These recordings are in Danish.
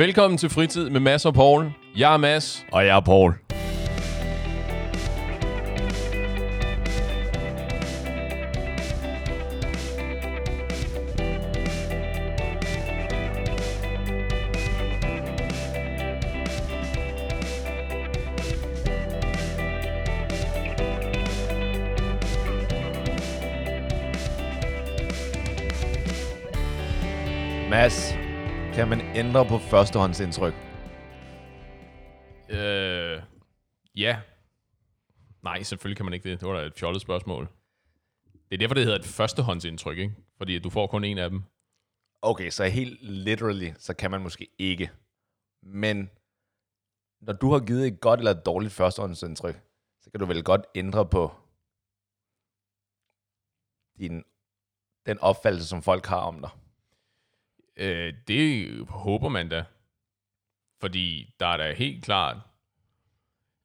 Velkommen til Fritid med Mads og Paul. Jeg er Mads. Og jeg er Paul. Ændre på førstehåndsindtryk? Øh, ja. Nej, selvfølgelig kan man ikke det. Det var da et fjollet spørgsmål. Det er derfor, det hedder et førstehåndsindtryk, ikke? Fordi du får kun en af dem. Okay, så helt literally, så kan man måske ikke. Men når du har givet et godt eller et dårligt førstehåndsindtryk, så kan du vel godt ændre på din, den opfattelse, som folk har om dig. Øh, det håber man da. Fordi der er da helt klart...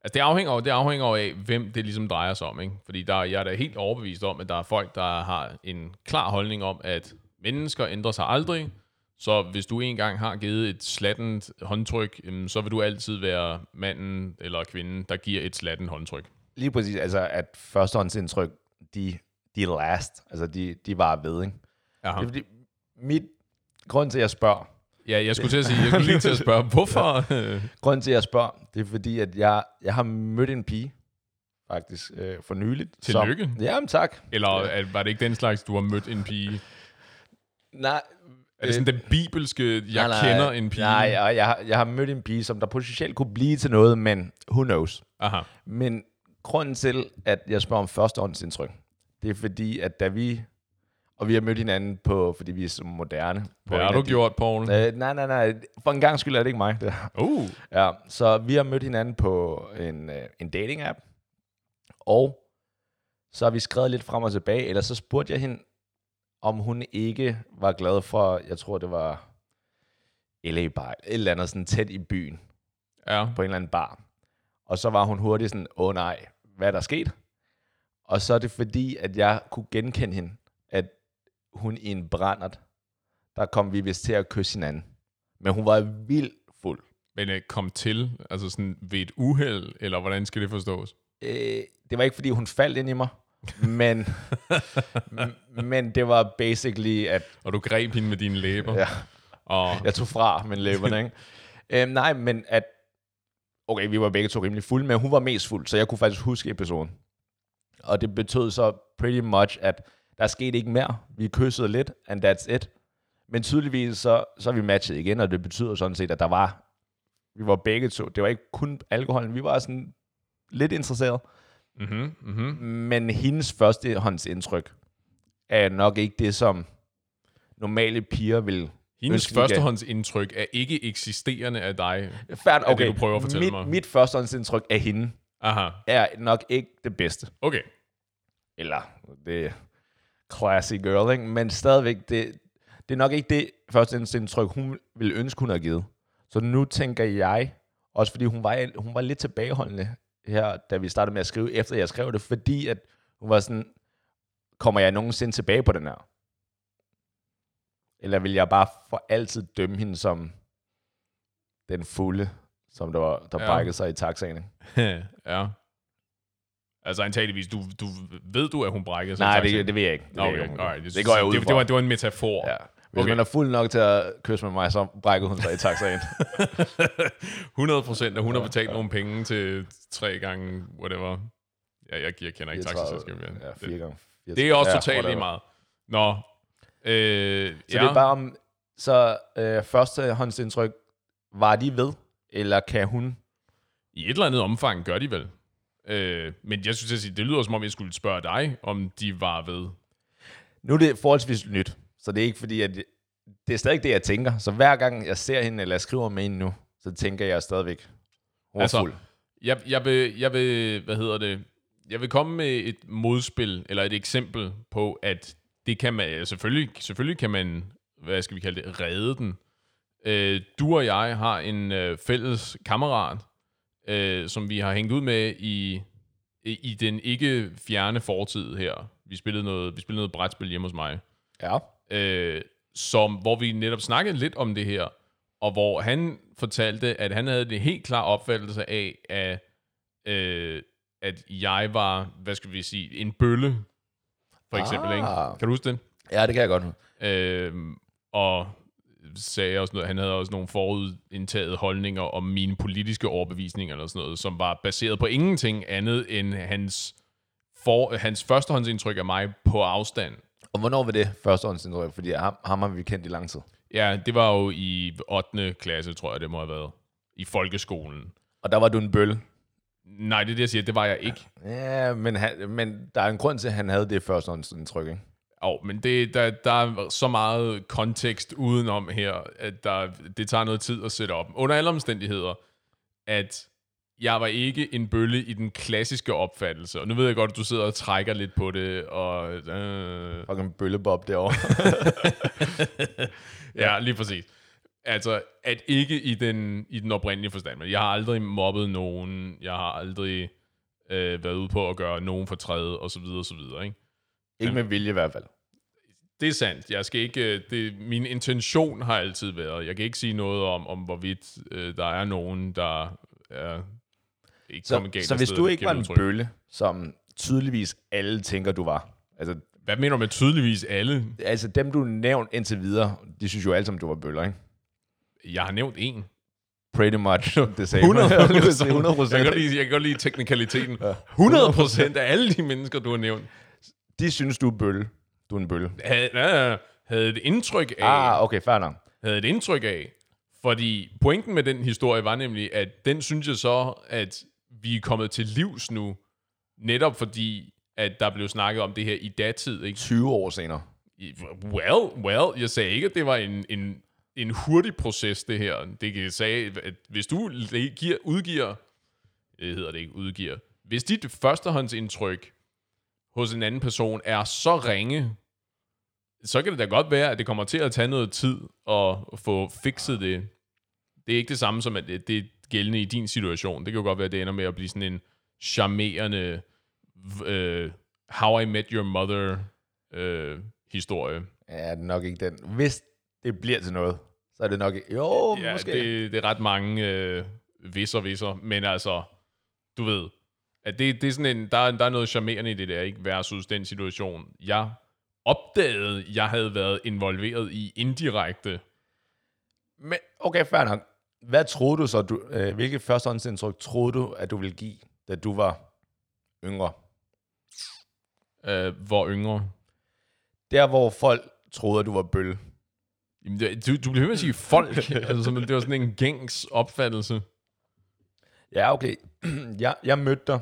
Altså, det afhænger, det afhænger af, hvem det ligesom drejer sig om, ikke? Fordi der, jeg er da helt overbevist om, at der er folk, der har en klar holdning om, at mennesker ændrer sig aldrig, så hvis du engang har givet et slattent håndtryk, så vil du altid være manden eller kvinden, der giver et slattent håndtryk. Lige præcis, altså at førstehåndsindtryk, de, de last, altså de, de var ved, ikke? Aha. Det er fordi, mit, grund til, at jeg spørger, Ja, jeg skulle til at sige, jeg skulle lige til at spørge, hvorfor? Grunden til, at jeg spørger, det er fordi, at jeg, jeg har mødt en pige, faktisk, øh, for nyligt. Tillykke. Som, jamen, tak. Eller er- var det ikke den slags, du har mødt en pige? Nej, Er det sådan den bibelske, jeg nej, kender en pige? Nej, jeg, jeg, har- jeg har mødt en pige, som der potentielt kunne blive til noget, men who knows. Aha. Men grunden til, at jeg spørger om førstehåndsindtryk, det er fordi, at da vi, og vi har mødt hinanden på, fordi vi er så moderne. På Hvad har du de- gjort, Paul? Øh, nej, nej, nej. For en gang skyld er det ikke mig. Det. Uh, Ja, så vi har mødt hinanden på en, øh, en dating-app, og så har vi skrevet lidt frem og tilbage, eller så spurgte jeg hende, om hun ikke var glad for, jeg tror det var LA Bar, et eller andet sådan tæt i byen, ja. på en eller anden bar. Og så var hun hurtigt sådan, åh nej, hvad er der sket? Og så er det fordi, at jeg kunne genkende hende, hun i en brændert, der kom vi vist til at kysse hinanden. Men hun var vildt fuld. Men uh, kom til, altså sådan ved et uheld, eller hvordan skal det forstås? øh, det var ikke fordi hun faldt ind i mig, men, men det var basically, at Og du greb hende med dine læber, ja, og jeg tog fra med læberne, ikke? øhm, nej, men at, okay, vi var begge to rimelig fulde, men hun var mest fuld, så jeg kunne faktisk huske episoden. Og det betød så pretty much, at der skete ikke mere. Vi kyssede lidt, and that's it. Men tydeligvis så, så er vi matchet igen, og det betyder sådan set, at der var, vi var begge to, det var ikke kun alkoholen, vi var sådan lidt interesseret. mm-hmm, mm-hmm. Men hendes førstehåndsindtryk er nok ikke det, som normale piger vil... Hendes førstehåndsindtryk er ikke eksisterende af dig. Færd, det, okay. du prøver at fortælle mit, mig? Mit førstehåndsindtryk af hende Aha, er nok ikke det bedste. okay. Eller det classy girl, ikke? Men stadigvæk, det, det er nok ikke det førstehåndsindtryk, hun ville ønske, hun havde givet. Så nu tænker jeg, også fordi hun var, hun var lidt tilbageholdende her, da vi startede med at skrive, efter jeg skrev det, fordi at hun var sådan, kommer jeg nogensinde tilbage på den her? Eller vil jeg bare for altid dømme hende som den fulde, som der, var, der Ja. brækkede sig i taxaen? ja. Altså antageligvis, du, du, ved du, at hun brækkede sig? Nej, det, det ved jeg ikke. Det, Nå, ved okay, jeg ikke, alright. gjorde. det går jeg ud det, fra. det, var, det var en metafor. Ja. Hvis Okay. okay. man er fuld nok til at kysse med mig, så brækker hun sig i taxaen. 100 procent, at hun har betalt nogle penge til tre gange, whatever. Ja, jeg, jeg kender ikke taxaselskabet. Ja, fire gange. Fire Det er også ja, totalt lige meget. Nå. Øh, Så ja. det er bare om, så øh, førstehåndsindtryk, var de ved? Eller kan hun? I et eller andet omfang gør de vel. Øh, men jeg synes, at sige, det lyder som om, jeg skulle spørge dig, om de var ved. Nu er det forholdsvis nyt, så det er ikke fordi, at det, er stadig det, jeg tænker. Så hver gang jeg ser hende, eller jeg skriver med hende nu, så tænker jeg stadigvæk, er Altså. Jeg, jeg, vil, jeg vil, hvad hedder det, jeg vil komme med et modspil, eller et eksempel på, at det kan man, selvfølgelig, selvfølgelig kan man, hvad skal vi kalde det, redde den. Øh, du og jeg har en øh, fælles kammerat, øh, som vi har hængt ud med i, i, den ikke fjerne fortid her. Vi spillede noget, vi spillede noget brætspil hjemme hos mig. Ja. øh, som, hvor vi netop snakkede lidt om det her, og hvor han fortalte, at han havde det helt klar opfattelse af, at, øh, at jeg var, hvad skal vi sige, en bølle, for eksempel. Ah. Ikke? Kan du huske det? Ja, det kan jeg godt. Øh, og sagde også noget, han havde også nogle forudindtaget holdninger om mine politiske overbevisninger eller sådan noget, som var baseret på ingenting andet end hans, for, hans førstehåndsindtryk af mig på afstand. Og hvornår var det førstehåndsindtryk? Fordi ham, ham har vi kendt i lang tid. Ja, det var jo i 8. klasse, tror jeg, det må have været. I folkeskolen. Og der var du en bølle. Nej, det er det, jeg siger, det var jeg ikke. Ja, men, han, men der er en grund til, at han havde det førstehåndsindtryk, ikke? Jo, men det, der, der er så meget kontekst udenom her, at der, det tager noget tid at sætte op. Under alle omstændigheder, at jeg var ikke en bølle i den klassiske opfattelse. Og nu ved jeg godt, at du sidder og trækker lidt på det, og... Øh, Fucking bøllebob derovre. ja, lige præcis. Altså, at ikke i den, i den oprindelige forstand. Men jeg har aldrig mobbet nogen. Jeg har aldrig øh, været ude på at gøre nogen fortræde, og så videre, og så videre, ikke? ikke med vilje i hvert fald. Det er sandt. Jeg skal ikke, øh, det, min intention har altid været, jeg kan ikke sige noget om, om hvorvidt øh, der er nogen, der er ikke kommet Så, galt så hvis du ikke var en udtryk. bølle, som tydeligvis alle tænker, du var. Altså, Hvad mener du med tydeligvis alle? altså dem, du nævnt indtil videre, de synes jo alle sammen, du var bøller, ikke? Jeg har nævnt en. Pretty much the same. 100 100 Jeg kan godt lide, jeg kan godt lide teknikaliteten. 100 procent af alle de mennesker, du har nævnt, De synes, du er bølle. Du er en bølle. havde, ja, havde et indtryk af, Ah, okay, fair nok. havde et indtryk af. Fordi pointen med den historie var nemlig, at den synes jeg så, at vi er kommet til livs nu, netop fordi, at der blev snakket om det her i datid. Ikke? 20 år senere. Well, well, jeg sagde ikke, at det var en, en, en hurtig proces, det her. Det kan jeg sige, at hvis du giver, udgiver, det hedder det ikke, udgiver, hvis dit førstehåndsindtryk hos en anden person er så ringe, så kan det da godt være, at det kommer til at tage noget tid at få fikset det. Det er ikke det samme som, at det det er gældende i din situation. Det kan jo godt være, at det ender med at blive sådan en charmerende øh, How I Met Your Mother øh, historie. Ja, det er nok ikke den. Hvis det bliver til noget, så er det nok ikke... Jo, Ja, måske. det, det er ret mange øh, visser, visser. Men altså, du ved, at det, det er sådan en, der, der er noget charmerende i det der, ikke? Versus den situation, jeg opdagede, jeg havde været involveret i indirekte. Men, okay, fair nok. Hvad troede du så, du, øh, hvilket førstehåndsindtryk troede du, at du ville give, da du var yngre? Øh, hvor yngre. Der, hvor folk troede, at du var bølle. Jamen, det- du, du bliver ved med at sige folk. altså, som, det var sådan en gængs opfattelse. Ja, okay. jeg, jeg mødte dig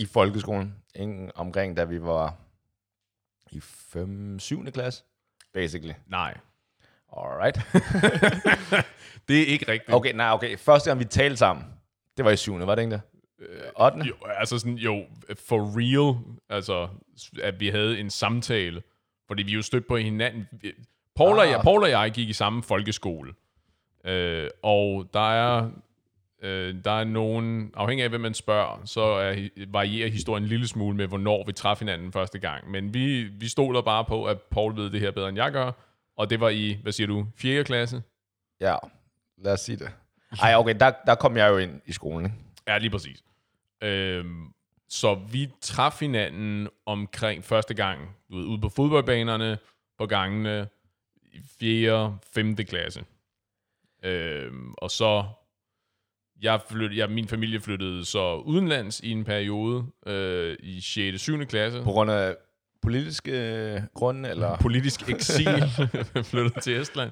i folkeskolen, ikke, omkring da vi var i 5. 7. klasse, basically. Nej. Alright. Det er ikke rigtigt. Okay, nej, okay. Første gang, vi talte sammen, det var i 7. var det ikke det? 8. Jo, altså sådan, jo, for real, altså, at vi havde en samtale, fordi vi jo stødte på hinanden. Paul, ah. og jeg, Ah. Paul og jeg gik i samme folkeskole, øh, og der er, øh, der er nogen, afhængig af hvem man spørger, så er, varierer historien en lille smule med, hvornår vi traf hinanden første gang. Men vi, vi stoler bare på, at Paul ved det her bedre, end jeg gør, og det var i, hvad siger du, 4. klasse? Ja, lad os sige det. Ej, okay, der, der kom jeg jo ind i skolen, ikke? Ja, lige præcis. Øhm, så vi traf hinanden omkring første gang, du ved, ude på fodboldbanerne, på gangene, i 4. 5. klasse. Øhm, og så, jeg flyt, jeg, min familie flyttede så udenlands i en periode, øh, i 6. 7. klasse. På grund af politiske øh, grunde, eller? Politisk eksil, flyttede til Estland.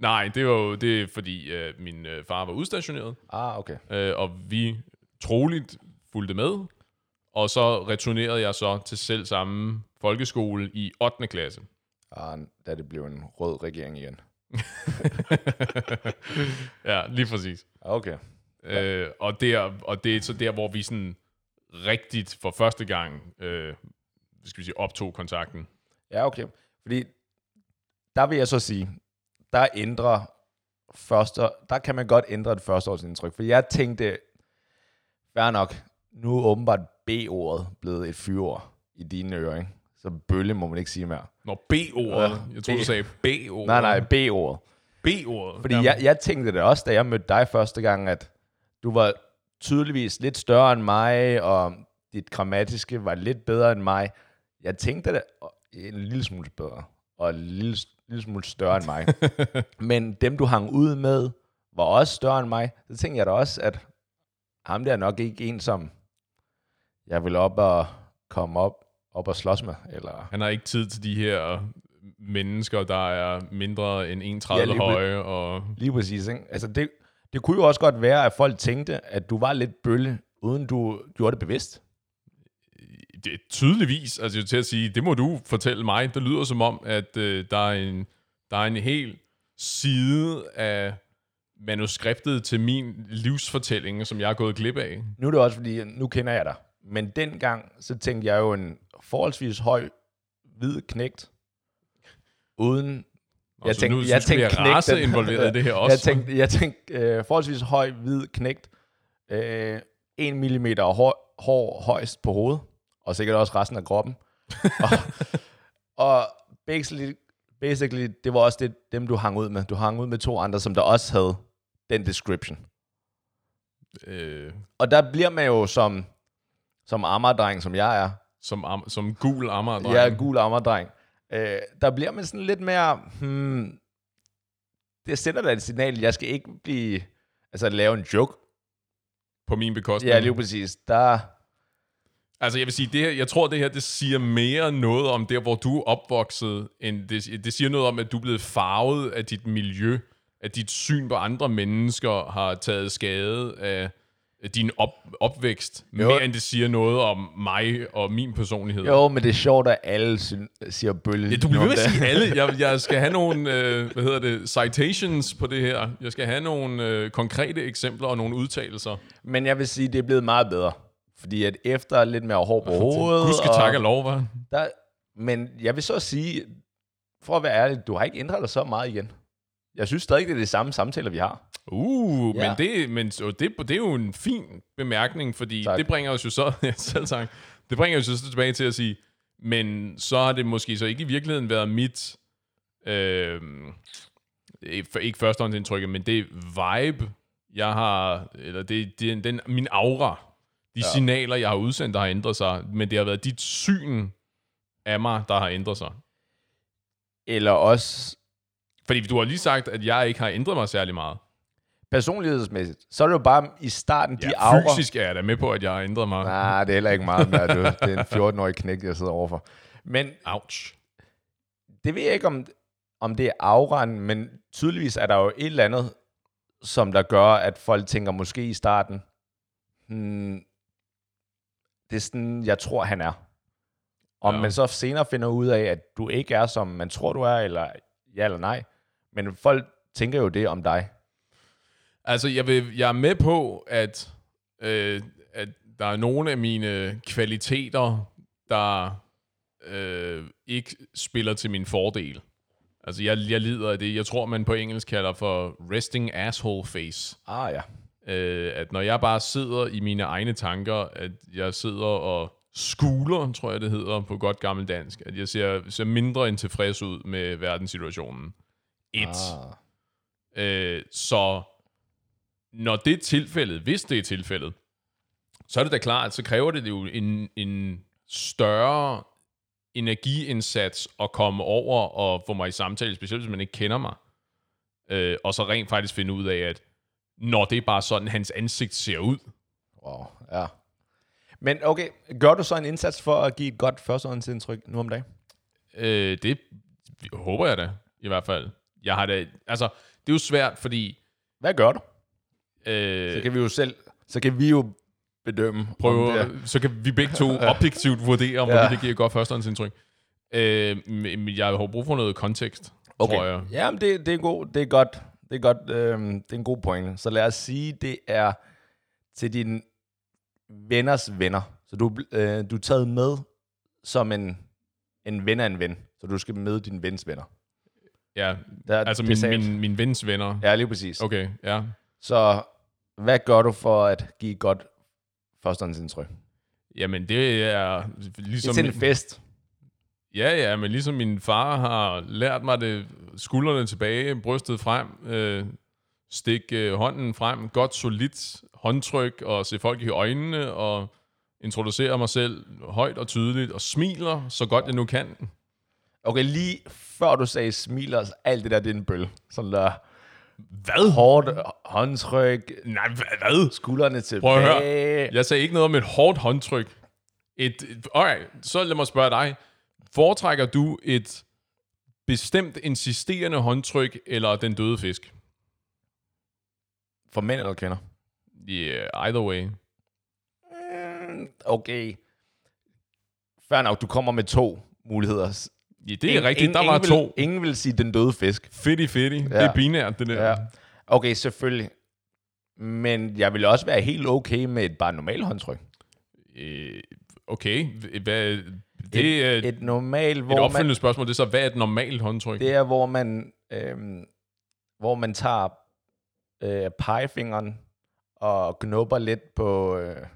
Nej, det var jo det, fordi øh, min øh, far var udstationeret, Ah, okay. øh, og vi troligt fulgte med. Og så returnerede jeg så til selv samme folkeskole i 8. klasse. Ah, da det blev en rød regering igen. ja, lige præcis. Okay. Øh, og, der, og det er så der, hvor vi sådan rigtigt for første gang øh, skal vi sige, optog kontakten. Ja, okay. Fordi der vil jeg så sige, der ændrer første, der kan man godt ændre et førsteårsindtryk. For jeg tænkte, fair nok, nu er åbenbart B-ordet blevet et fyreord i dine ører, ikke? Så bølle må man ikke sige mere. Når B-ordet, Ja, jeg tror du sagde B-ordet. Nej, nej, B-ordet. B-ordet. Fordi jeg, jeg tænkte det også, da jeg mødte dig første gang, at du var tydeligvis lidt større end mig, og dit grammatiske var lidt bedre end mig. Jeg tænkte det en lille smule bedre, og en lille, lille smule større end mig. Men dem, du hang ud med, var også større end mig. Så tænkte jeg da også, at ham der er nok ikke en, som jeg vil op og komme op, op og slås med. Eller... Han har ikke tid til de her mennesker, der er mindre end 1,30 Ja, lige høje. Og Lige præcis. Ikke? Altså det, det kunne jo også godt være, at folk tænkte, at du var lidt bølle, uden du gjorde det bevidst. det tydeligvis, altså til at sige, det må du fortælle mig. Det lyder som om, at øh, der, er en, der er en hel side af manuskriptet til min livsfortælling, som jeg er gået glip af. Nu er det også fordi, nu kender jeg dig. Men dengang, så tænkte jeg jo en forholdsvis høj, hvid knægt, uden... Og Jeg så tænkte- nu, jeg tænkte race knægten. involveret i det her også. Jeg tænkte, jeg tænkte øh, forholdsvis høj, hvid knægt, øh, 1 mm hår, hår højst på hovedet, og sikkert også resten af kroppen. og, og basically, basically, det var også det, dem, du hang ud med. Du hang ud med to andre, som der også havde den description. øh, Og der bliver man jo som, som ammerdreng, som jeg er, som, am, som gul ammer. jeg er gul ammerdreng, øh, der bliver man sådan lidt mere, hmm, det sender da et signal, jeg skal ikke blive, altså lave en joke. På min bekostning. Ja, lige præcis. Der, Altså, jeg vil sige, det her, jeg tror, det her, det siger mere noget om der, hvor du er opvokset, end det, det siger noget om, at du er blevet farvet af dit miljø, at dit syn på andre mennesker har taget skade af din op, opvækst, Jo. mere end det siger noget om mig og min personlighed. jo, men det er sjovt, at alle siger bølle. Ja, du bliver ved at sige alle. Jeg, jeg skal have nogle, øh, hvad hedder det, citations på det her. Jeg skal have nogle øh, konkrete eksempler og nogle udtalelser. Men jeg vil sige, det er blevet meget bedre. Fordi at efter lidt mere hår på hovedet... Skal og takke og lov, var. Der, men jeg vil så sige, for at være ærlig, du har ikke ændret dig så meget igen. Jeg synes stadig, det er de samme samtaler, vi har. Uh, Ja. men, det, men så det, det er jo en fin bemærkning, fordi Tak. det bringer os jo så, ja, selv tak, det bringer os jo så tilbage til at sige, men så har det måske så ikke i virkeligheden været mit, øh, ikke ikke førstehåndsindtrykket, men det vibe, jeg har, eller det, det, den, min aura, de ja. signaler, jeg har udsendt, der har ændret sig, men det har været dit syn af mig, der har ændret sig. Eller også Fordi du har lige sagt, at jeg ikke har ændret mig særlig meget. personlighedsmæssigt. Så er det jo bare i starten, de Ja, aura... fysisk er jeg da med på, at jeg har ændret mig. Nej, det er heller ikke meget mere, du. Det er en 14-årig knæk, jeg sidder overfor. Men Ouch. det ved jeg ikke, om, om det er auraen, men tydeligvis er der jo et eller andet, som der gør, at folk tænker måske i starten, hmm, det er sådan, jeg tror, han er. Om ja. man så senere finder ud af, at du ikke er, som man tror, du er, eller ja eller nej. Men folk tænker jo det om dig. Altså, jeg, vil, jeg er med på, at, øh, at der er nogle af mine kvaliteter, der øh, ikke spiller til min fordel. Altså, jeg, jeg lider af det, jeg tror, man på engelsk kalder for resting asshole face. Ah ja. Øh, at når jeg bare sidder i mine egne tanker, at jeg sidder og skuler, tror jeg det hedder på godt gammel dansk, at jeg ser, ser mindre end tilfreds ud med verdenssituationen. Et. Ah. Øh, så når det er tilfældet, hvis det er tilfældet, så er det da klart, så kræver det jo en, en større energiindsats at komme over og få mig i samtale, specielt hvis man ikke kender mig. Øh, og så rent faktisk finde ud af, at når det er bare sådan, hans ansigt ser ud. Wow, ja. Men okay, gør du så en indsats for at give et godt førstehåndsindtryk nu om dagen? Øh, det håber jeg da, i hvert fald. Jeg har da, altså, det er jo svært, fordi Hvad gør du? øh, Så kan vi jo selv, så kan vi jo bedømme. det prøve, er- så kan vi begge to objektivt vurdere, om Ja. det giver godt førstehåndsindtryk. Øh, men jeg har brug for noget kontekst, okay. tror jeg. Jamen, det, det er god, det er godt, det er godt, øhm, det er en god pointe. Så lad os sige, det er til dine venners venner. Så du, øh, du er taget med som en, en ven af en ven. Så du skal møde din vens venner. Ja, Der, altså min, min, min vens venner. Ja, lige præcis. Okay. Ja. Så hvad gør du for at give et godt førstehåndsindtryk? Jamen, det er Det er ligesom... en fest. Ja, ja, men ligesom min far har lært mig det skuldrene tilbage, brystet frem, øh, stik øh, hånden frem, godt solidt håndtryk, og se folk i øjnene, og introducere mig selv højt og tydeligt, og smiler så godt jeg nu kan. Okay, lige før du sagde smiler, alt det der, det er en bøl. Sådan der Hvad? hårdt håndtryk, Nej, hvad? hvad? skuldrene tilbage. Prøv at høre. Jeg sagde ikke noget om et hårdt håndtryk. Et, et- alright, så lad mig spørge dig. Foretrækker du et bestemt insisterende håndtryk, eller den døde fisk? For mænd eller kvinder? Yeah, either way. Mm, Okay. Fair nok, du kommer med to muligheder. Ja, det er rigtigt. Der var vil, to. Ingen vil sige den døde fisk. Fedty fedty. Ja. Det er binært, det der. Ja. Okay, selvfølgelig. Men jeg vil også være helt okay med et bare normalt håndtryk. Øh, okay. Hvad, det er et, Et normalt, et hvor man, opfølgende spørgsmål. Det er så, hvad er et normalt håndtryk? det er, hvor man, øhm, hvor man tager øh, pegefingeren og knupper lidt på øh,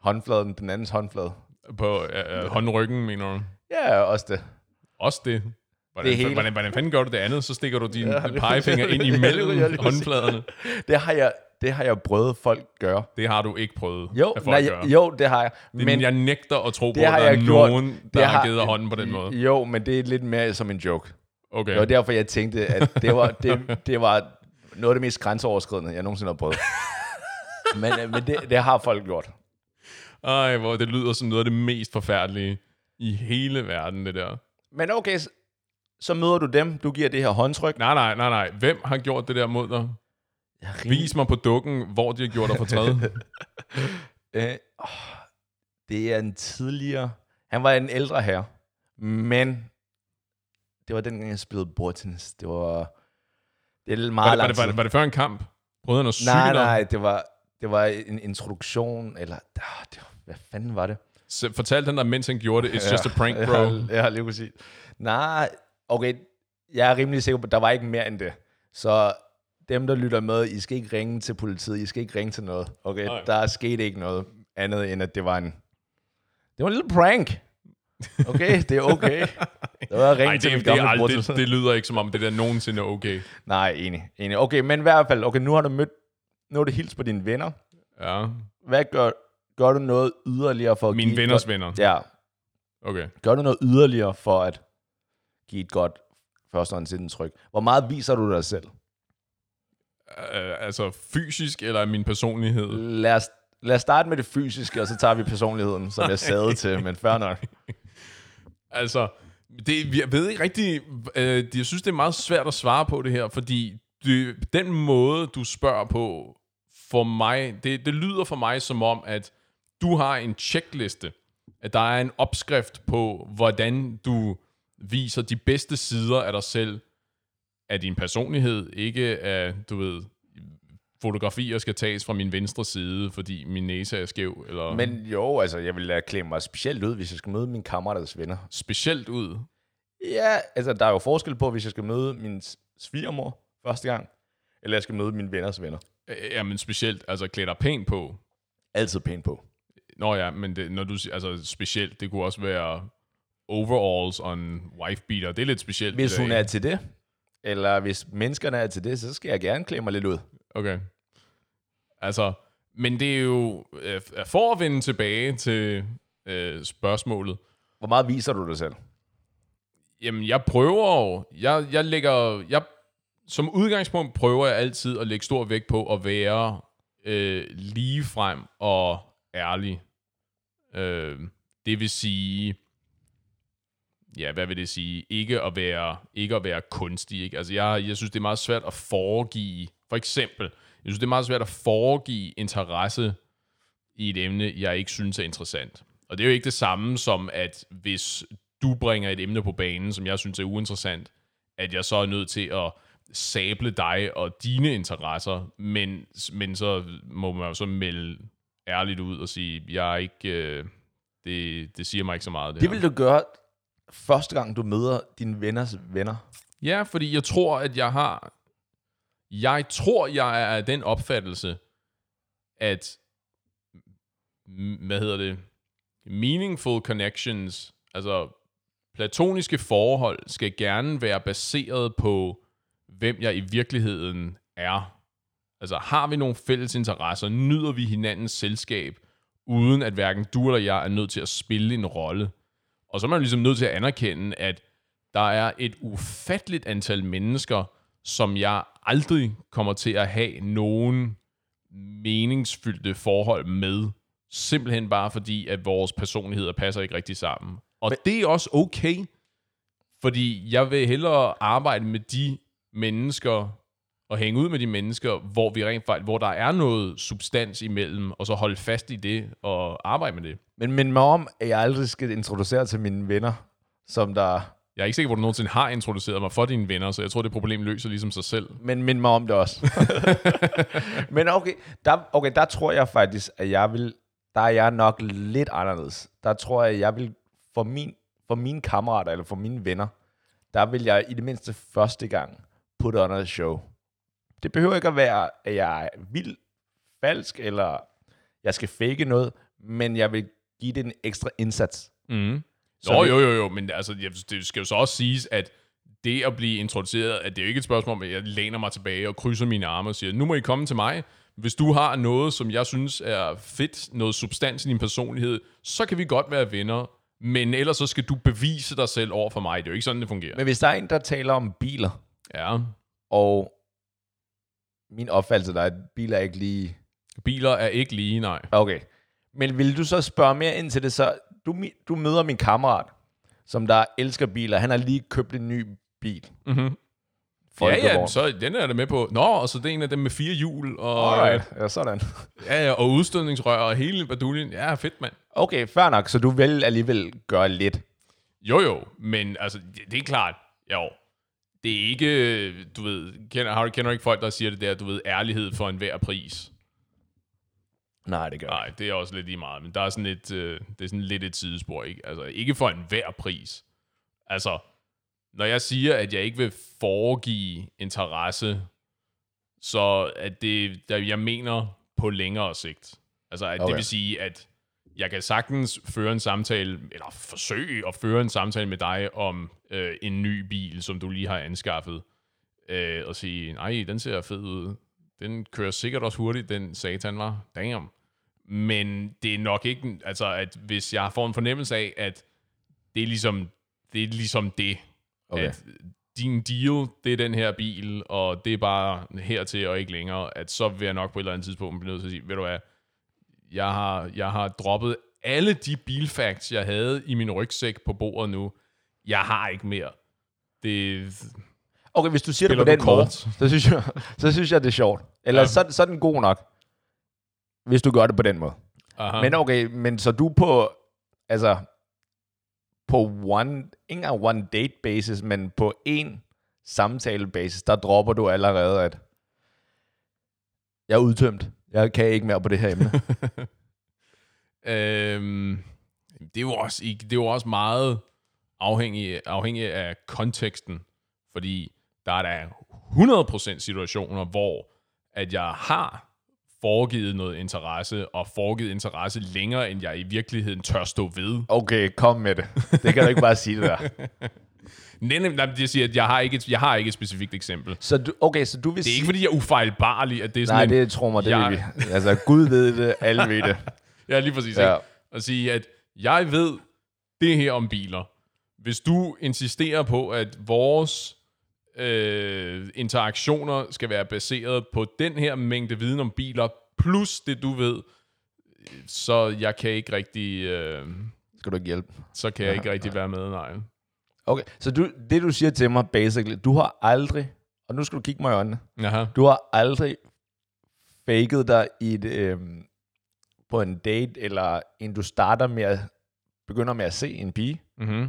håndfladen, den andens håndflade. På øh, øh, håndryggen, mener du? Ja, også det. Også det. Hvordan, Det hele. hvordan, hvordan fanden gør du det andet? Så stikker du din Ja, pegefinger ind imellem håndfladerne. Det har jeg, det har jeg prøvet folk gøre. Det har du ikke prøvet Jo, folk nej, gør. jo, det har jeg. Men jeg nægter at tro på, det at der er gjort. nogen, der Det har har- givet hånden på den måde. Jo, men det er lidt mere som en joke. Okay. Det var derfor, jeg tænkte, at det var, det, det var noget af det mest grænseoverskridende, jeg nogensinde har prøvet. men øh, men det, det har folk gjort. Ej, hvor det lyder som noget af det mest forfærdelige i hele verden, det der. Men okay, så, så møder du dem, du giver det her håndtryk. Nej, nej, nej, nej. Hvem har gjort det der mod dig? Jeg Vis mig på dukken, hvor de har gjort dig fortræd. Øh, åh, det er en tidligere... Han var en ældre herre, men det var dengang, jeg spillede bordtennis. Det var... Det er lidt var, meget det, var, det, var, det, var det før en kamp? Prøvede han at syge Nej, nej, det var, det var en introduktion, eller... ah, Det var, hvad fanden var det? Fortalte han dig, mens han gjorde det, it's just a prank, bro. Ja, ja lige præcis. Nej, okay, jeg er rimelig sikker på, at der var ikke mere end det. Så dem, der lytter med, I skal ikke ringe til politiet, I skal ikke ringe til noget. Okay, Nej. der er sket ikke noget andet, end at det var en... Det var en lille prank. Okay, det er okay. Det var ringe til det, min det, aldrig, det, det lyder ikke som om, det der nogensinde er okay. Nej, enig, enig. Okay, men i hvert fald, okay, nu har du mødt, nu har du hils på dine venner. Ja, Hvad gør, gør du noget yderligere for at mine give venners godt, venner. Ja, Okay. Gør du noget yderligere for at give et godt førstehåndsindtryk? Hvor meget viser du dig selv? Uh, altså fysisk eller min personlighed? Lad os, lad os starte med det fysiske, og så tager vi personligheden, som jeg sagde til, men fair nok. Altså, det, jeg ved ikke rigtig, øh, jeg synes, det er meget svært at svare på det her, fordi det, den måde, du spørger på, for mig, det, det lyder for mig som om, at du har en checkliste, at der er en opskrift på, hvordan du viser de bedste sider af dig selv, af din personlighed, ikke af, du ved, fotografier skal tages fra min venstre side, fordi min næse er skæv, eller Men, Men jo, altså, jeg vil klæde mig specielt ud, hvis jeg skal møde min kammeraters venner. specielt ud. Ja, altså, der er jo forskel på, hvis jeg skal møde min svigermor første gang, eller jeg skal møde mine venners venner. Øh, Jamen specielt, altså klæde dig pænt på. Altid pænt på. Nå ja, men det, når du siger, altså specielt, det kunne også være overalls og en wife beater. Det er lidt specielt. Hvis hun er til det, eller hvis menneskerne er til det, så skal jeg gerne klæde mig lidt ud. Okay. Altså, men det er jo, øh, for at vende tilbage til øh, spørgsmålet, Hvor meget viser du dig selv? Jamen, jeg prøver jo. Jeg, jeg lægger... Jeg, som udgangspunkt prøver jeg altid at lægge stor vægt på at være øh, ligefrem og ærlig. Øh, det vil sige... Ja, hvad vil det sige? Ikke at være, ikke at være kunstig. Ikke? Altså, jeg, jeg synes, det er meget svært at foregive... For eksempel, jeg synes, det er meget svært at foregive interesse i et emne, jeg ikke synes er interessant. Og det er jo ikke det samme som, at hvis du bringer et emne på banen, som jeg synes er uinteressant, at jeg så er nødt til at sable dig og dine interesser, men, men så må man jo så melde ærligt ud og sige, jeg er ikke, øh, det, det siger mig ikke så meget. Det, Det her. vil du gøre første gang, du møder dine venners venner. Ja, fordi jeg tror, at jeg har... Jeg tror, jeg er af den opfattelse, at... Hvad hedder det? Meaningful connections, altså platoniske forhold skal gerne være baseret på, hvem jeg i virkeligheden er. Altså, har vi nogle fælles interesser? Nyder vi hinandens selskab, uden at hverken du eller jeg er nødt til at spille en rolle? Og så er man ligesom nødt til at anerkende, at der er et ufatteligt antal mennesker, som jeg aldrig kommer til at have nogen meningsfyldte forhold med. Simpelthen bare fordi, at vores personligheder passer ikke rigtig sammen. Og det er også okay, fordi jeg vil hellere arbejde med de mennesker, og hænge ud med de mennesker, hvor vi rent faktisk, hvor der er noget substans imellem, og så holde fast i det og arbejde med det. Men mind mig om, at jeg aldrig skal introducere til mine venner, som der... Jeg er ikke sikker at du nogensinde har introduceret mig for dine venner, så jeg tror, det problem løser ligesom sig selv. Men mind mig om det også. Men okay der, okay, der tror jeg faktisk, at jeg vil... Der er jeg nok lidt anderledes. Der tror jeg, at jeg vil... For, min, for mine kammerater, eller for mine venner, der vil jeg i det mindste første gang putte under et show. Det behøver ikke at være, at jeg er vild, falsk, eller jeg skal fake noget, men jeg vil give det en ekstra indsats. Mm. Så Nå, vi- jo, jo, jo, men altså, det skal jo så også siges, at det at blive introduceret, at det er jo ikke et spørgsmål om, at jeg læner mig tilbage og krydser mine arme og siger, nu må I komme til mig. Hvis du har noget, som jeg synes er fedt, noget substans i din personlighed, så kan vi godt være venner. Men ellers så skal du bevise dig selv over for mig. Det er jo ikke sådan, det fungerer. Men hvis der er en, der taler om biler, Ja, og min opfattelse der er, at biler er ikke lige... biler er ikke lige, nej. Okay. Men vil du så spørge mere ind til det, så du, du møder min kammerat, som der elsker biler. Han har lige købt en ny bil. Mm-hmm. Ja, ja, så den er der med på. Nå, og så det er en af dem med fire hjul, og, Alright. Ja, sådan. ja, ja, og udstødningsrør og hele baduljen. Ja, fedt, mand. Okay, fair nok. Så du vil alligevel gøre lidt. Jo, jo, men altså, det, det er klart, jo, det er ikke, du ved, kender, har, kender du ikke folk, der siger det der, du ved, ærlighed for enhver pris? Nej, det gør Nej, det er også lidt lige meget, men der er sådan et, øh, det er sådan lidt et sidespor, ikke? Altså, ikke for enhver pris. Altså, når jeg siger, at jeg ikke vil foregive interesse, så at det, der, jeg mener på længere sigt. Altså, at okay. det vil sige, at jeg kan sagtens føre en samtale, eller forsøge at føre en samtale med dig om øh, en ny bil, som du lige har anskaffet, øh, og sige, nej, den ser fed ud. Den kører sikkert også hurtigt, den satan var. Damn. Men det er nok ikke, altså, at hvis jeg får en fornemmelse af, at det er ligesom det, er ligesom det Okay. at din deal, det er den her bil, og det er bare hertil og ikke længere, at så vil jeg nok på et eller andet tidspunkt blive nødt til at sige, ved du hvad, jeg har, jeg har droppet alle de bilfacts, jeg havde i min rygsæk på bordet nu. Jeg har ikke mere. Det, Okay, hvis du siger det på den du måde, kort? så synes, jeg, så synes jeg, det er sjovt. Eller Ja. ja. så, så er den god nok, hvis du gør det på den måde. aha. Men okay, men så du på, altså, på one, ikke engang one date basis, men på en samtale basis, der dropper du allerede, at jeg er udtømt. Jeg kan ikke mere på det her emne. Øhm, det, er jo også, det er jo også meget afhængig, afhængig af konteksten, fordi der er der 100% situationer, hvor at jeg har foregivet noget interesse, og foregivet interesse længere, end jeg i virkeligheden tør stå ved. Okay, kom med det. Det kan du ikke bare sige det der. Nej, nej, nej, det siger, at jeg har ikke et, jeg har ikke et specifikt eksempel. Så du, okay, så du vil Det er ikke, fordi jeg er ufejlbarlig, at det er Nej, sådan en, det tror mig, det Jeg- vi. Altså, Gud ved det, alle ved det. Ja, lige præcis. Ja. Ja. At sige, at jeg ved det her om biler. Hvis du insisterer på, at vores øh, interaktioner skal være baseret på den her mængde viden om biler, plus det du ved, så jeg kan ikke rigtig, øh, Skal du ikke hjælpe? så kan jeg ikke rigtig være med, nej. Okay, så du, det du siger til mig, basically, du har aldrig, og nu skal du kigge mig i øjnene, Aha. du har aldrig faked dig i et, øhm, på en date, eller en du starter med at, begynder med at se en pige, Mm-hmm.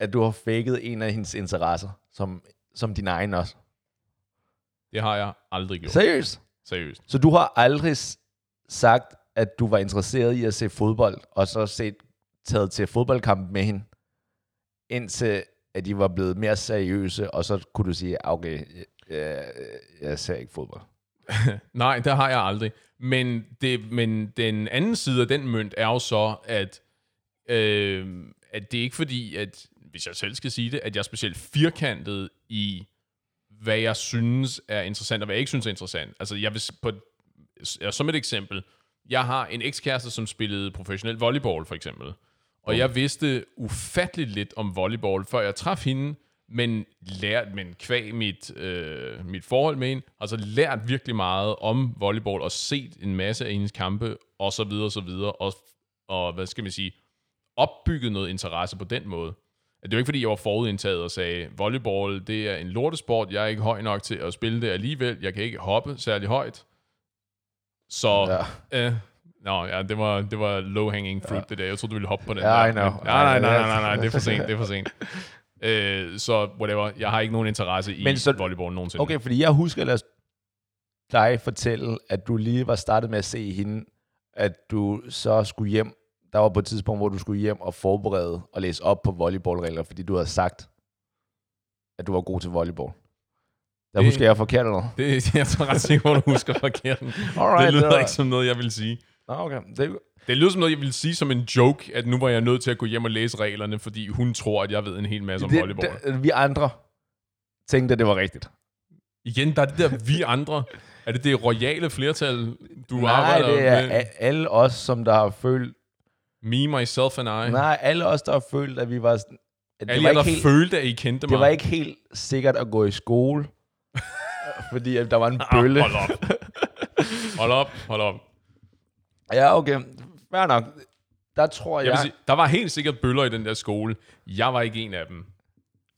at du har faked en af hendes interesser, som, som din egen også. Det har jeg aldrig gjort. Seriøst? Seriøst. Så du har aldrig sagt, at du var interesseret i at se fodbold, og så set, taget til fodboldkamp med hende, indtil at de var blevet mere seriøse, og så kunne du sige, okay, jeg, jeg ser ikke fodbold. Nej, det har jeg aldrig. Men, det, men den anden side af den mønt er jo så, at, øh, at det er ikke fordi, at hvis jeg selv skal sige det, at jeg er specielt firkantet i, hvad jeg synes er interessant, og hvad jeg ikke synes er interessant. Altså, jeg vil på, som et eksempel, jeg har en ekskæreste, som spillede professionel volleyball, for eksempel. Og jeg vidste ufatteligt lidt om volleyball, før jeg traf hende, men lært, men kvæg mit, øh, mit forhold med hende, altså lært virkelig meget om volleyball, og set en masse af hendes kampe, og så videre, og så videre, og, og hvad skal man sige, opbygget noget interesse på den måde. Det er jo ikke, fordi jeg var forudindtaget og sagde, volleyball, det er en lortesport, jeg er ikke høj nok til at spille det alligevel, jeg kan ikke hoppe særlig højt. Så, ja. øh, Nå, ja, det var, det var low-hanging fruit, ja. det der. Jeg troede, du ville hoppe på den Ja, der. I know. Men, nej, nej, nej, nej, nej, nej, det er for sent, det er for sent. Øh, så whatever, jeg har ikke nogen interesse i Men så- volleyball nogensinde. Okay, fordi jeg husker ellers dig fortælle, at du lige var startet med at se hende, at du så skulle hjem. Der var på et tidspunkt, hvor du skulle hjem og forberede og læse op på volleyballregler, fordi du havde sagt, at du var god til volleyball. Der Det- husker jeg forkert eller noget. Det, jeg er ret sikker på, at du husker forkert. Alright, det lyder var- ikke som noget, jeg vil sige. Nå, okay. Det, Det lyder som noget, jeg vil sige som en joke, at nu var jeg nødt til at gå hjem og læse reglerne, fordi hun tror, at jeg ved en hel masse om det, volleyball. det, vi andre tænkte, at det var rigtigt. Igen, der er det der vi andre. Er det det royale flertal, du Nej, arbejder det er med? alle os, som der har følt... Me, myself and I. Nej, alle os, der har følt, at vi var... At Alle var jer, der ikke helt, følte, at I kendte mig. det var ikke helt sikkert at gå i skole, fordi at der var en bølle. Ah, hold op. hold op, hold op. Ja, okay. Fair nok. Der tror jeg... Jeg sige, der var helt sikkert bøller i den der skole. Jeg var ikke en af dem.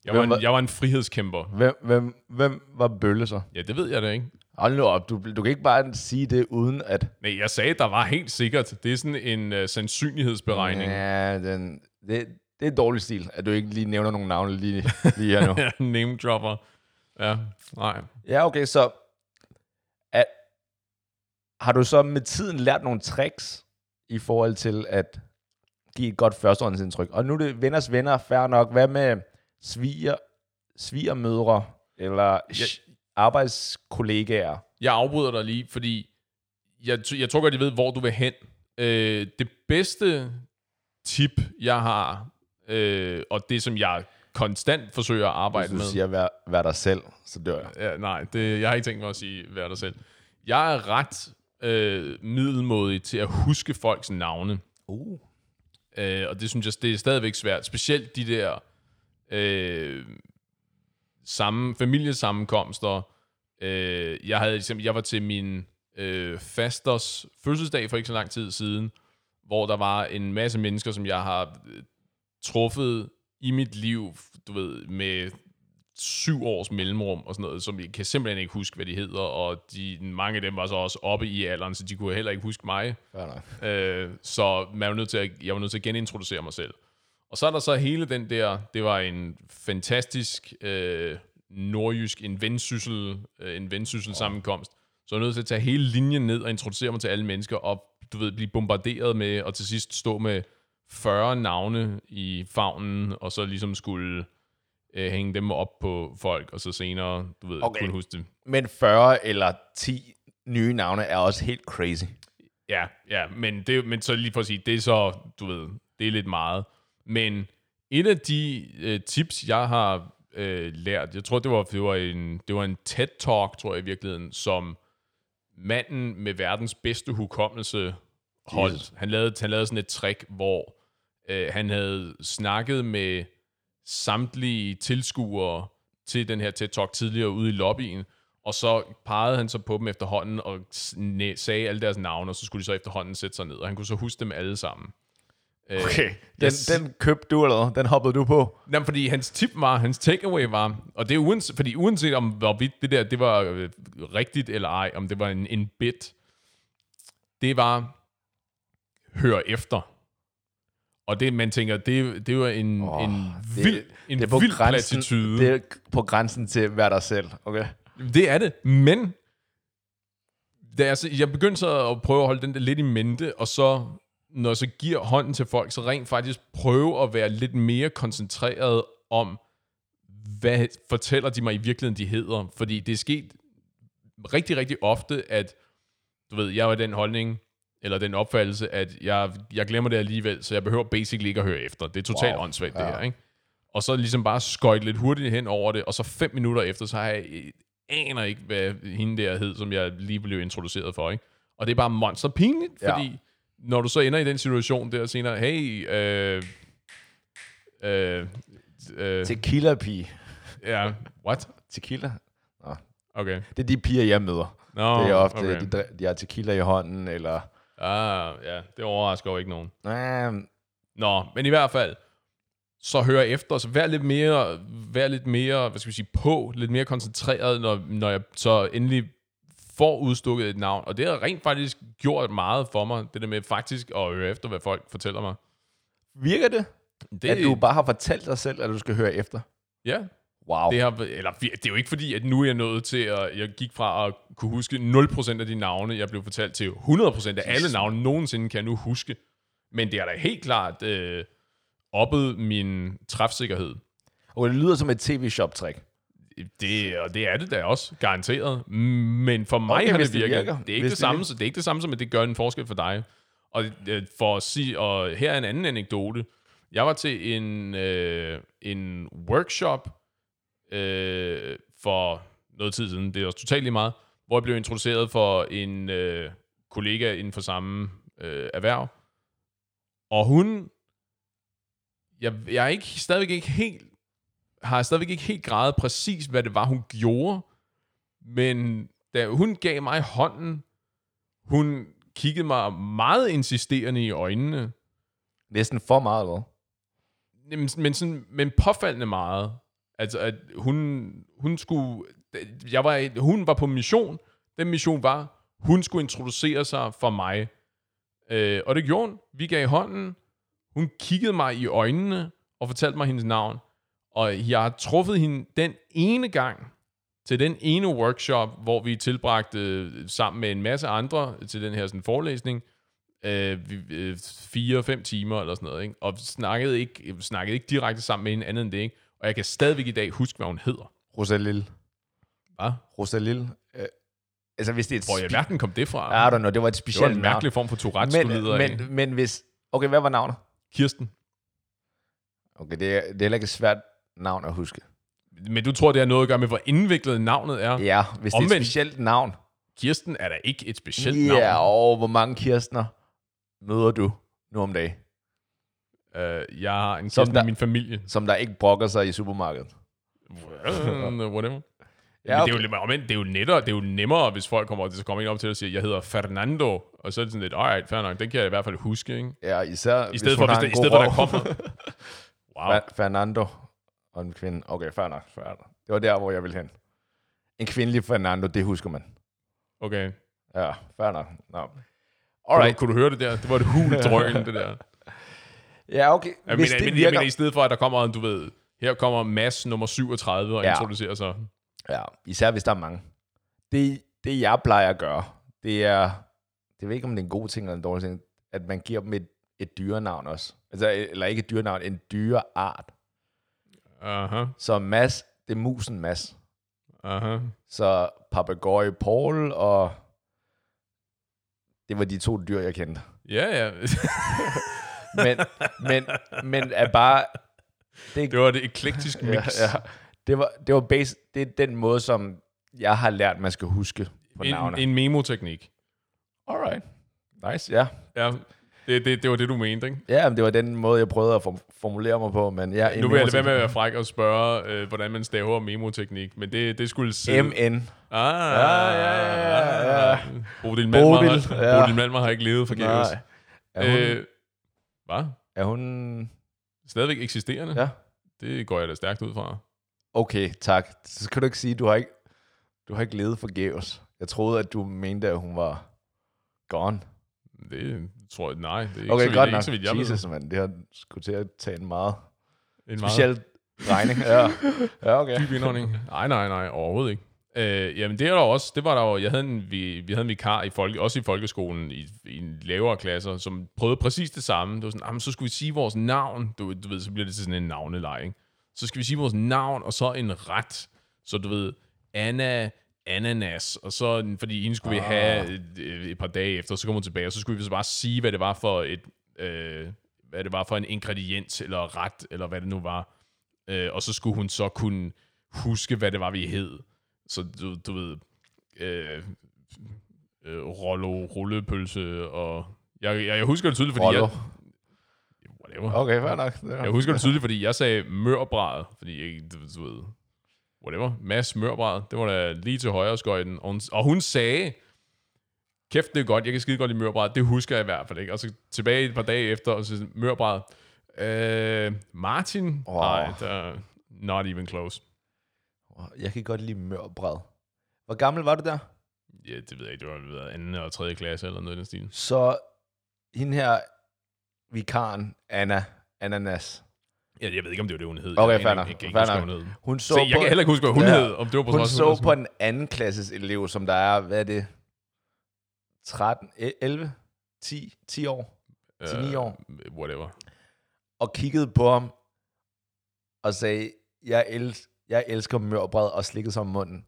Jeg var, Hvem var- en, jeg var en frihedskæmper. hvem, hvem, hvem var bølle så? Ja, det ved jeg da ikke. Hold nu op, du, du kan ikke bare sige det uden at... Nej, jeg sagde, der var helt sikkert. Det er sådan en uh, sandsynlighedsberegning. Ja, den, det, det er dårlig stil, at du ikke lige nævner nogle navne lige, lige her nu. Ja, name dropper. Ja, nej. Ja, okay, så har du så med tiden lært nogle tricks i forhold til at give et godt førstehåndsindtryk? Og nu er det venners venner, fair nok. Hvad med sviger, svigermødre eller ja. arbejdskollegaer? Jeg afbryder dig lige, fordi jeg, jeg tror godt, jeg ved, hvor du vil hen. Øh, det bedste tip, jeg har, øh, og det, som jeg konstant forsøger at arbejde Hvis du med... siger, vær, vær dig selv, så dør jeg. Ja, nej, det, jeg har ikke tænkt mig at sige, vær dig selv. Jeg er ret øh, middelmodig til at huske folks navne. Uh. Øh, og det synes jeg, det er stadigvæk svært. Specielt de der øh, samme, familiesammenkomster. Øh, jeg, havde, eksempel- jeg var til min øh, fasters fødselsdag for ikke så lang tid siden, hvor der var en masse mennesker, som jeg har øh, truffet i mit liv, du ved, med syv års mellemrum og sådan noget, som jeg kan simpelthen ikke huske, hvad de hedder, og de, mange af dem var så også oppe i alderen, så de kunne heller ikke huske mig. Fair nok. Øh, så man var nødt til at, jeg var nødt til at genintroducere mig selv. Og så er der så hele den der, det var en fantastisk øh, nordjysk, en vendsyssel, øh, en vendsyssel sammenkomst. Så jeg var nødt til at tage hele linjen ned og introducere mig til alle mennesker, og du ved, blive bombarderet med, og til sidst stå med 40 navne i favnen, og så ligesom skulle øh, hænge dem op på folk, og så senere, du ved, Okay. kunne huske det. Men 40 eller 10 nye navne er også helt crazy. Ja, ja, men, det, men så lige for at sige, det er så, du ved, det er lidt meget. Men et af de øh, tips, jeg har øh, lært, jeg tror, det var, det var en, det var en TED-talk, tror jeg i virkeligheden, som manden med verdens bedste hukommelse holdt. Jesus. Han lavede, han lavede sådan et trick, hvor øh, han havde snakket med samtlige tilskuere til den her TED-talk tidligere ude i lobbyen, og så pegede han så på dem efterhånden og sagde alle deres navne, og så skulle de så efterhånden sætte sig ned, og han kunne så huske dem alle sammen. Øh, Okay. Den, Yes. den købte du, eller? Den hoppede du på? Jamen, fordi hans tip var, hans takeaway var, og det er uanset, fordi uanset om hvorvidt det der, det var øh, rigtigt eller ej, om det var en, en bit, det var, hør efter. Og det, man tænker, det, det var en, oh, en det- vild, en det er på vild grænsen, platitude. Det er på grænsen til at være dig selv, okay? Det er det, men da jeg, så, jeg begyndte så at prøve at holde den der lidt i mente, og så, når jeg så giver hånden til folk, så rent faktisk prøve at være lidt mere koncentreret om, hvad fortæller de mig i virkeligheden, de hedder. Fordi det er sket rigtig, rigtig ofte, at du ved, jeg var den holdning, eller den opfattelse, at jeg, jeg glemmer det alligevel, så jeg behøver basically ikke at høre efter. Det er totalt wow. Åndssvagt, Ja. det her, ikke? Og så ligesom bare skøjt lidt hurtigt hen over det, og så fem minutter efter, så har jeg øh, aner ikke, hvad hende der hed, som jeg lige blev introduceret for, ikke? Og det er bare monster pinligt, Ja. fordi når du så ender i den situation der senere, hey, øh, øh, øh, Tequila pige. ja, what? Tequila? Okay. Det er de piger, jeg møder. No, det er ofte, okay. de, de har tequila i hånden, eller... Ah, ja, det overrasker jo ikke nogen. Ah, Nå, men i hvert fald, så hør efter, så vær lidt mere, vær lidt mere, hvad skal vi sige, på, lidt mere koncentreret, når, når jeg så endelig får udstukket et navn. Og det har rent faktisk gjort meget for mig, det der med faktisk at høre efter, hvad folk fortæller mig. virker? Det, det? At du bare har fortalt dig selv, at du skal høre efter? Ja, Wow. det, har, eller, det er jo ikke fordi, at nu er jeg nået til, at jeg gik fra at kunne huske 0% af de navne, jeg blev fortalt til 100% af alle navne nogensinde kan jeg nu huske. Men det er da helt klart øh, oppet min træfsikkerhed. Og det lyder som et tv-shop-trick. Det, og det er det da også, garanteret. Men for mig Okay, har det det virket. virker. Det er ikke Hvis det, det samme, så det er ikke det samme som, at det gør en forskel for dig. Og øh, for at sige, og her er en anden anekdote. Jeg var til en, øh, en workshop øh, for noget tid siden, det er også totalt lige meget, hvor jeg blev introduceret for en øh, kollega inden for samme øh, erhverv. Og hun, jeg, jeg er ikke, stadigvæk ikke helt, har stadigvæk ikke helt grædet præcis, hvad det var, hun gjorde. Men da hun gav mig hånden, hun kiggede mig meget insisterende i øjnene, Næsten for meget, eller? Jamen, men, sådan, men påfaldende meget. Altså, at hun, hun skulle... Jeg var, hun var på mission. Den mission var, hun skulle introducere sig for mig. Øh, og det gjorde hun. Vi gav hånden. Hun kiggede mig i øjnene og fortalte mig hendes navn. Og jeg har truffet hende den ene gang til den ene workshop, hvor vi tilbragte sammen med en masse andre til den her sådan, forelæsning øh, vi- øh, fire-fem timer eller sådan noget, ikke? og snakkede ikke, snakkede ikke direkte sammen med hende andet end det, ikke? Og jeg kan stadigvæk i dag huske, hvad hun hedder. Rosalille. Hvad? Rosalille. Øh, altså, hvis det er et... Hvor i alverden kom det fra? I don't know, det var et det var specielt en mærkelig form for Tourette's, du lider af. men, men hvis... Okay, hvad var navnet? Kirsten. Okay, det er, det er heller ikke et svært navn at huske. Men du tror, det har noget at gøre med, hvor indviklet navnet er? Ja, hvis det er Omvendt. et specielt navn. Kirsten er da ikke et specielt Ja, navn. og hvor mange Kirstner møder du nu om dagen, Uh, jeg har en Som der- i min familie. som der ikke brokker sig i supermarkedet? Uh, whatever. Ja, okay. det, er jo, men det, er jo nettere, det er jo nemmere, hvis folk kommer, så kommer en op til og siger, jeg hedder Fernando, og så er det sådan lidt, alright, fair nok, den kan jeg i hvert fald huske, ikke? Ja, især I stedet for, hvis det, i stedet for, der kommer... Wow. Fer- Fernando og en kvinde. Okay, fair nok, fair nok. Det var der, hvor jeg ville hen. En kvindelig Fernando, det husker man. Okay. Ja, fair nok. No. Kunne, du, Alright. kunne du høre det der? Det var et hul drøn, det der. Ja, okay. Ja, Hvis men, det men, virker... men, i stedet for, at der kommer, du ved, her kommer Mads nummer 37 og Ja. introducerer sig. Ja, især hvis der er mange. Det, det jeg plejer at gøre, det er, det ved ikke, om det er en god ting eller en dårlig ting, at man giver dem et, et dyrenavn også. Altså, eller ikke et dyrenavn, en dyreart. Aha, Så Mads, det er musen Mads. aha. Så papegøje Paul, og det var de to dyr, jeg kendte. Ja, ja. Men, men, men er bare... Det, Det var det eklektisk mix. ja, ja, det var, det var base, det er den måde, som jeg har lært, man skal huske på navne. En, en memoteknik. Alright. Nice, ja. Ja, det, det, det var det, du mente, ikke? Ja, men det var den måde, jeg prøvede at form- formulere mig på, men ja, en Nu vil jeg lade være med at være fræk og spørge, øh, hvordan man staver memoteknik, men det, det skulle sidde... MN. Ah, Ja, ja, ja, ja. Bodil Malmer, Bodil, har, ja. Bodil Malmer har ikke levet forgæves. Nej. Er hun, Øh, hvad? er hun... Stadigvæk eksisterende? Ja. Det går jeg da stærkt ud fra. Okay, tak. Så skal du ikke sige, du har ikke, du har ikke levet forgæves. Jeg troede, at du mente, at hun var gone. Det tror jeg, nej. Det er ikke Okay, vidt, godt er nok. ikke så vidt, jeg Jesus, mand. Det har skulle til at tage en meget. En meget speciel regning. Ja, ja okay. dyb indånding. Nej, nej, nej, overhovedet ikke. Øh, jamen det er der også, det var der jo, jeg havde en, vi, vi havde en vikar i folke, også i folkeskolen, i, i en lavere klasser, som prøvede præcis det samme. Det var sådan, "Jamen, så skulle vi sige vores navn, du, du ved, så bliver det til sådan en navneleg, ikke? Så skal vi sige vores navn, og så en ret. Så du ved, Anna ananas, og så, fordi hende skulle vi have et, et par dage efter, så kom hun tilbage, og så skulle vi så bare sige, hvad det var for et, øh, hvad det var for en ingrediens, eller ret, eller hvad det nu var. Øh, og så skulle hun så kunne huske, hvad det var, vi hed. Så du, du ved, øh, øh, rollo, rullepølse, og jeg, jeg, jeg husker det tydeligt, fordi Rollo. jeg... Whatever. Okay, fair nok. Er- Jeg husker det tydeligt, fordi jeg sagde mørbræd, fordi jeg, du, du ved, whatever, Mads mørbræd, det var da lige til højre skøjten, og hun, og hun sagde, kæft, det er godt, jeg kan skide godt lide mørbræd, det husker jeg i hvert fald ikke, og så tilbage et par dage efter, og så mørbræd, øh, Martin, Wow. nej, der, not even close. Jeg kan godt lide mørbræd. Hvor gammel var du der? Ja, det ved jeg ikke, det var ved anden og tredje klasse, eller noget i den stil. Så hende her, vikaren, Anna, Ananas, Ja, jeg ved ikke, om det var det, hun hed. Okay, jeg, fair jeg, nok, jeg, huske, hvad nok. hun hun så, Så jeg på, kan heller ikke huske, hvad hun Ja. hed, om det var på hun så hun på en anden klasses elev, som der er, hvad er det, 13, e- 11, 10, 10 år, til ni år. Øh, whatever. og kiggede på ham, og sagde, jeg, el- jeg elsker mørbræd, og slikkede sig om munden.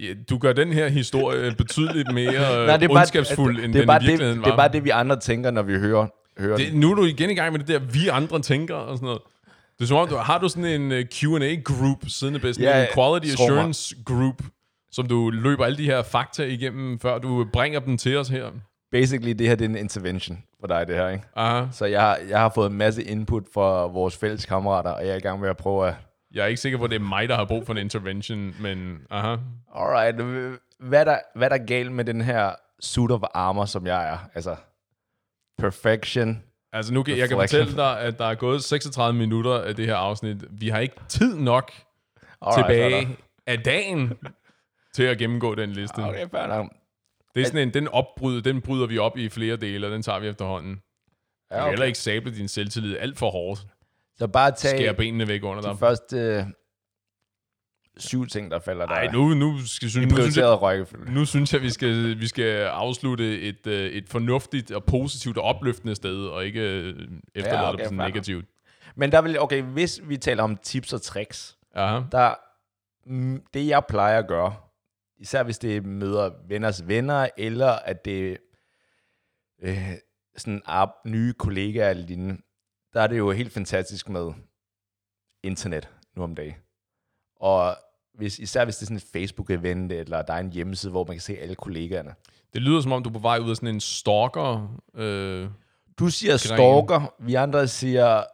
Ja, du gør den her historie betydeligt mere Nej, Nej, ondskabsfuld, end det, er den bare i virkeligheden det, var. det er bare det, vi andre tænker, når vi hører, hører det, det. nu er du igen i gang med det der, vi andre tænker og sådan noget. Det er som om, du, har du sådan en uh, Q&A-group siddende bedst, Ja, en quality tror mig. assurance group, som du løber alle de her fakta igennem, før du bringer dem til os her. Basically, det her det er en intervention for dig, det her, ikke? Aha. Så jeg har, jeg har fået en masse input fra vores fælles kammerater, og jeg er i gang med at prøve at... Jeg er ikke sikker på, at det er mig, der har brug for en intervention, men aha. Alright, hvad er der, hvad er der galt med den her suit of armor, som jeg er? Altså, perfection. Altså nu kan jeg kan fortælle dig, at der er gået 36 minutter af det her afsnit. Vi har ikke tid nok Alright, tilbage af dagen til at gennemgå den liste. Okay, fair nok. Det er sådan en, den opbryd, den bryder vi op i flere dele, og den tager vi efterhånden. Du Ja, kan okay. heller ikke sable din selvtillid alt for hårdt. Så bare Skære tag benene væk under de dig. første øh, syv ting, der falder der. Nej, nu, nu, skal, synes, nu, synes jeg, rækkefølge. nu synes jeg, vi skal, vi skal afslutte et, øh, et fornuftigt og positivt og opløftende sted, og ikke øh, efterlade Ja, okay, det sådan negativt. Men der vil, okay, hvis vi taler om tips og tricks, Aha. der, mm, det jeg plejer at gøre, især hvis det møder venners venner, eller at det øh, sådan er nye kollegaer eller lignende, der er det jo helt fantastisk med internet nu om dagen. Og hvis, især hvis det er sådan et Facebook-event, eller der er en hjemmeside, hvor man kan se alle kollegaerne. Det lyder som om, du er på vej ud af sådan en stalker. Øh, Du siger stalker, vi andre siger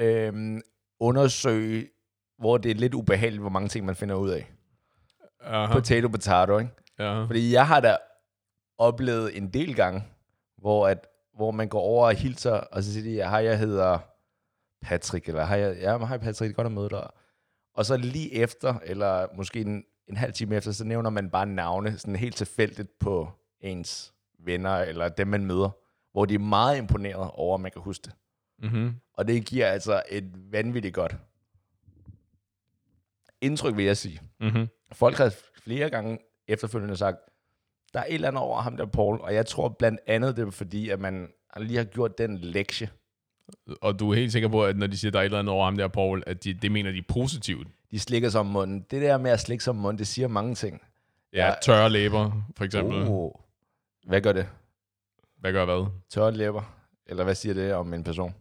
øhm, undersøg, hvor det er lidt ubehageligt, hvor mange ting man finder ud af. aha, Potato, potato, ikke? ja. Fordi jeg har da oplevet en del gange, hvor, at, hvor man går over og hilser, og så siger de, hej, jeg hedder Patrick, eller hej, jeg, ja, hej Patrick, det er godt at møde dig. Og så lige efter, eller måske en, en halv time efter, så nævner man bare navne, sådan helt tilfældigt på ens venner, eller dem, man møder, hvor de er meget imponeret over, at man kan huske det. Mm-hmm. Og det giver altså et vanvittigt godt indtryk, vil jeg sige. Mm-hmm. Folk har flere gange efterfølgende sagt, der er et eller andet over ham der, Paul, og jeg tror blandt andet, det er fordi, at man lige har gjort den lektie. Og du er helt sikker på, at når de siger, der er et eller andet over ham der, Paul, at de, det mener de positivt. De slikker sig om munden. Det der med at slikke sig om munden, det siger mange ting. Ja, tørre læber, for eksempel. Oh. Hvad gør det? Hvad gør hvad? Tørre læber? Eller hvad siger det om en person?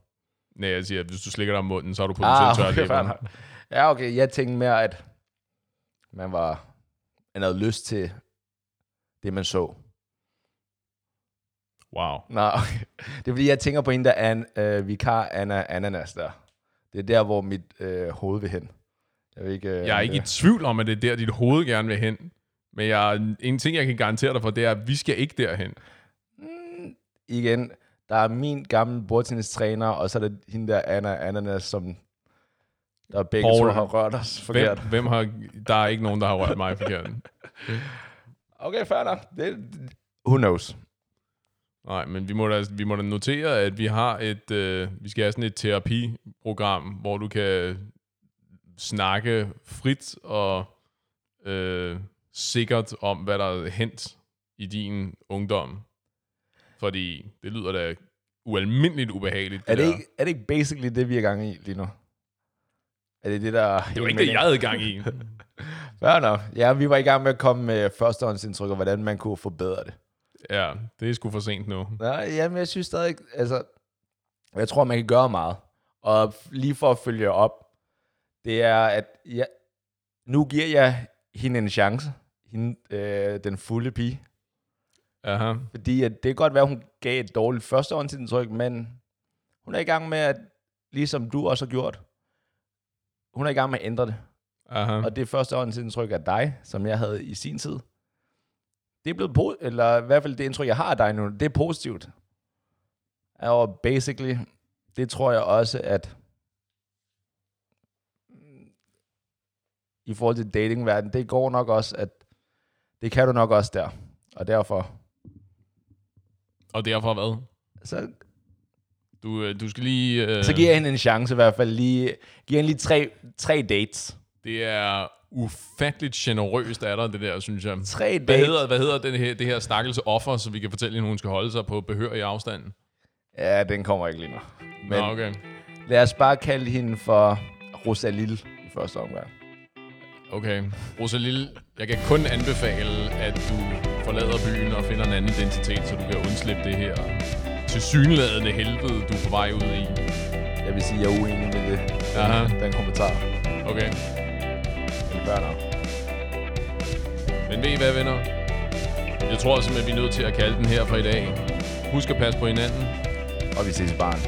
Nej, jeg siger, at hvis du slikker dig om munden, så har du potentielt Ah, tørre okay, læber. fair nok. Ja, okay. Jeg tænkte mere, at man var man havde lyst til det, man så. Wow. Nå, okay. Det er fordi, jeg tænker på en, der er en øh, vikar Anna Ananas der. Det er der, hvor mit øh, hoved vil hen. Jeg, vil ikke, øh, Jeg er ikke i tvivl om, at det er der, dit hoved gerne vil hen. Men jeg, en ting, jeg kan garantere dig for, det er, at vi skal ikke derhen. Mm, igen, der er min gamle bordtennistræner, og så er der hende der Anna Ananas, som der begge Paul. to har rørt os Hvem, forkert. hvem har, der er ikke nogen, der har rørt mig forkert. Okay, fair nok. Det, who knows? Nej, men vi må, da, vi må da notere, at vi har et, øh, vi skal have sådan et terapiprogram, hvor du kan snakke frit og øh, sikkert om, hvad der er hent i din ungdom. Fordi det lyder da ualmindeligt ubehageligt. Er det, ikke, er det ikke basically det, vi er gang i lige nu? Er det det, der... det var ikke det, jeg havde gang i. Fair nok. Ja, vi var i gang med at komme med førstehåndsindtryk og hvordan man kunne forbedre det. Ja, det er sgu for sent nu. Ja, jamen, jeg synes stadig, altså, jeg tror, man kan gøre meget. Og lige for at følge op, det er, at jeg, nu giver jeg hende en chance, hende, øh, den fulde pige. Aha. Fordi at det kan godt være, at hun gav et dårligt førstehåndsindtryk, men hun er i gang med at, ligesom du også har gjort, hun er i gang med at ændre det. Aha. Og det førstehåndsindtryk af dig, som jeg havde i sin tid, det er blevet, po- eller i hvert fald det indtryk, jeg har af dig nu, det er positivt. Og basically, det tror jeg også, at i forhold til datingverdenen, det går nok også, at det kan du nok også der. Og derfor, Og derfor hvad? så, Du, øh, du skal lige... Øh, så giver jeg hende en chance i hvert fald. Lige, giver hende lige tre, tre dates. Det er ufatteligt generøst af dig, det der, synes jeg. Tre Hvad dates. hedder, hvad hedder den her, det her stakkelse offer, så vi kan fortælle hende, hun skal holde sig på behørig afstand? Ja, den kommer ikke lige nu. Men, Nå, okay. lad os bare kalde hende for Rosalille i første omgang. Okay. Rosalille, jeg kan kun anbefale, at du forlader byen og finder en anden identitet, så du kan undslippe det her til synladende helvede, du er på vej ud i. Jeg vil sige, jeg er uenig med det. Aha. Den kommentar. Okay dine børn op. Men ved I hvad, venner? Jeg tror simpelthen, vi er nødt til at kalde den her for i dag. Husk at passe på hinanden. Og vi ses i barn.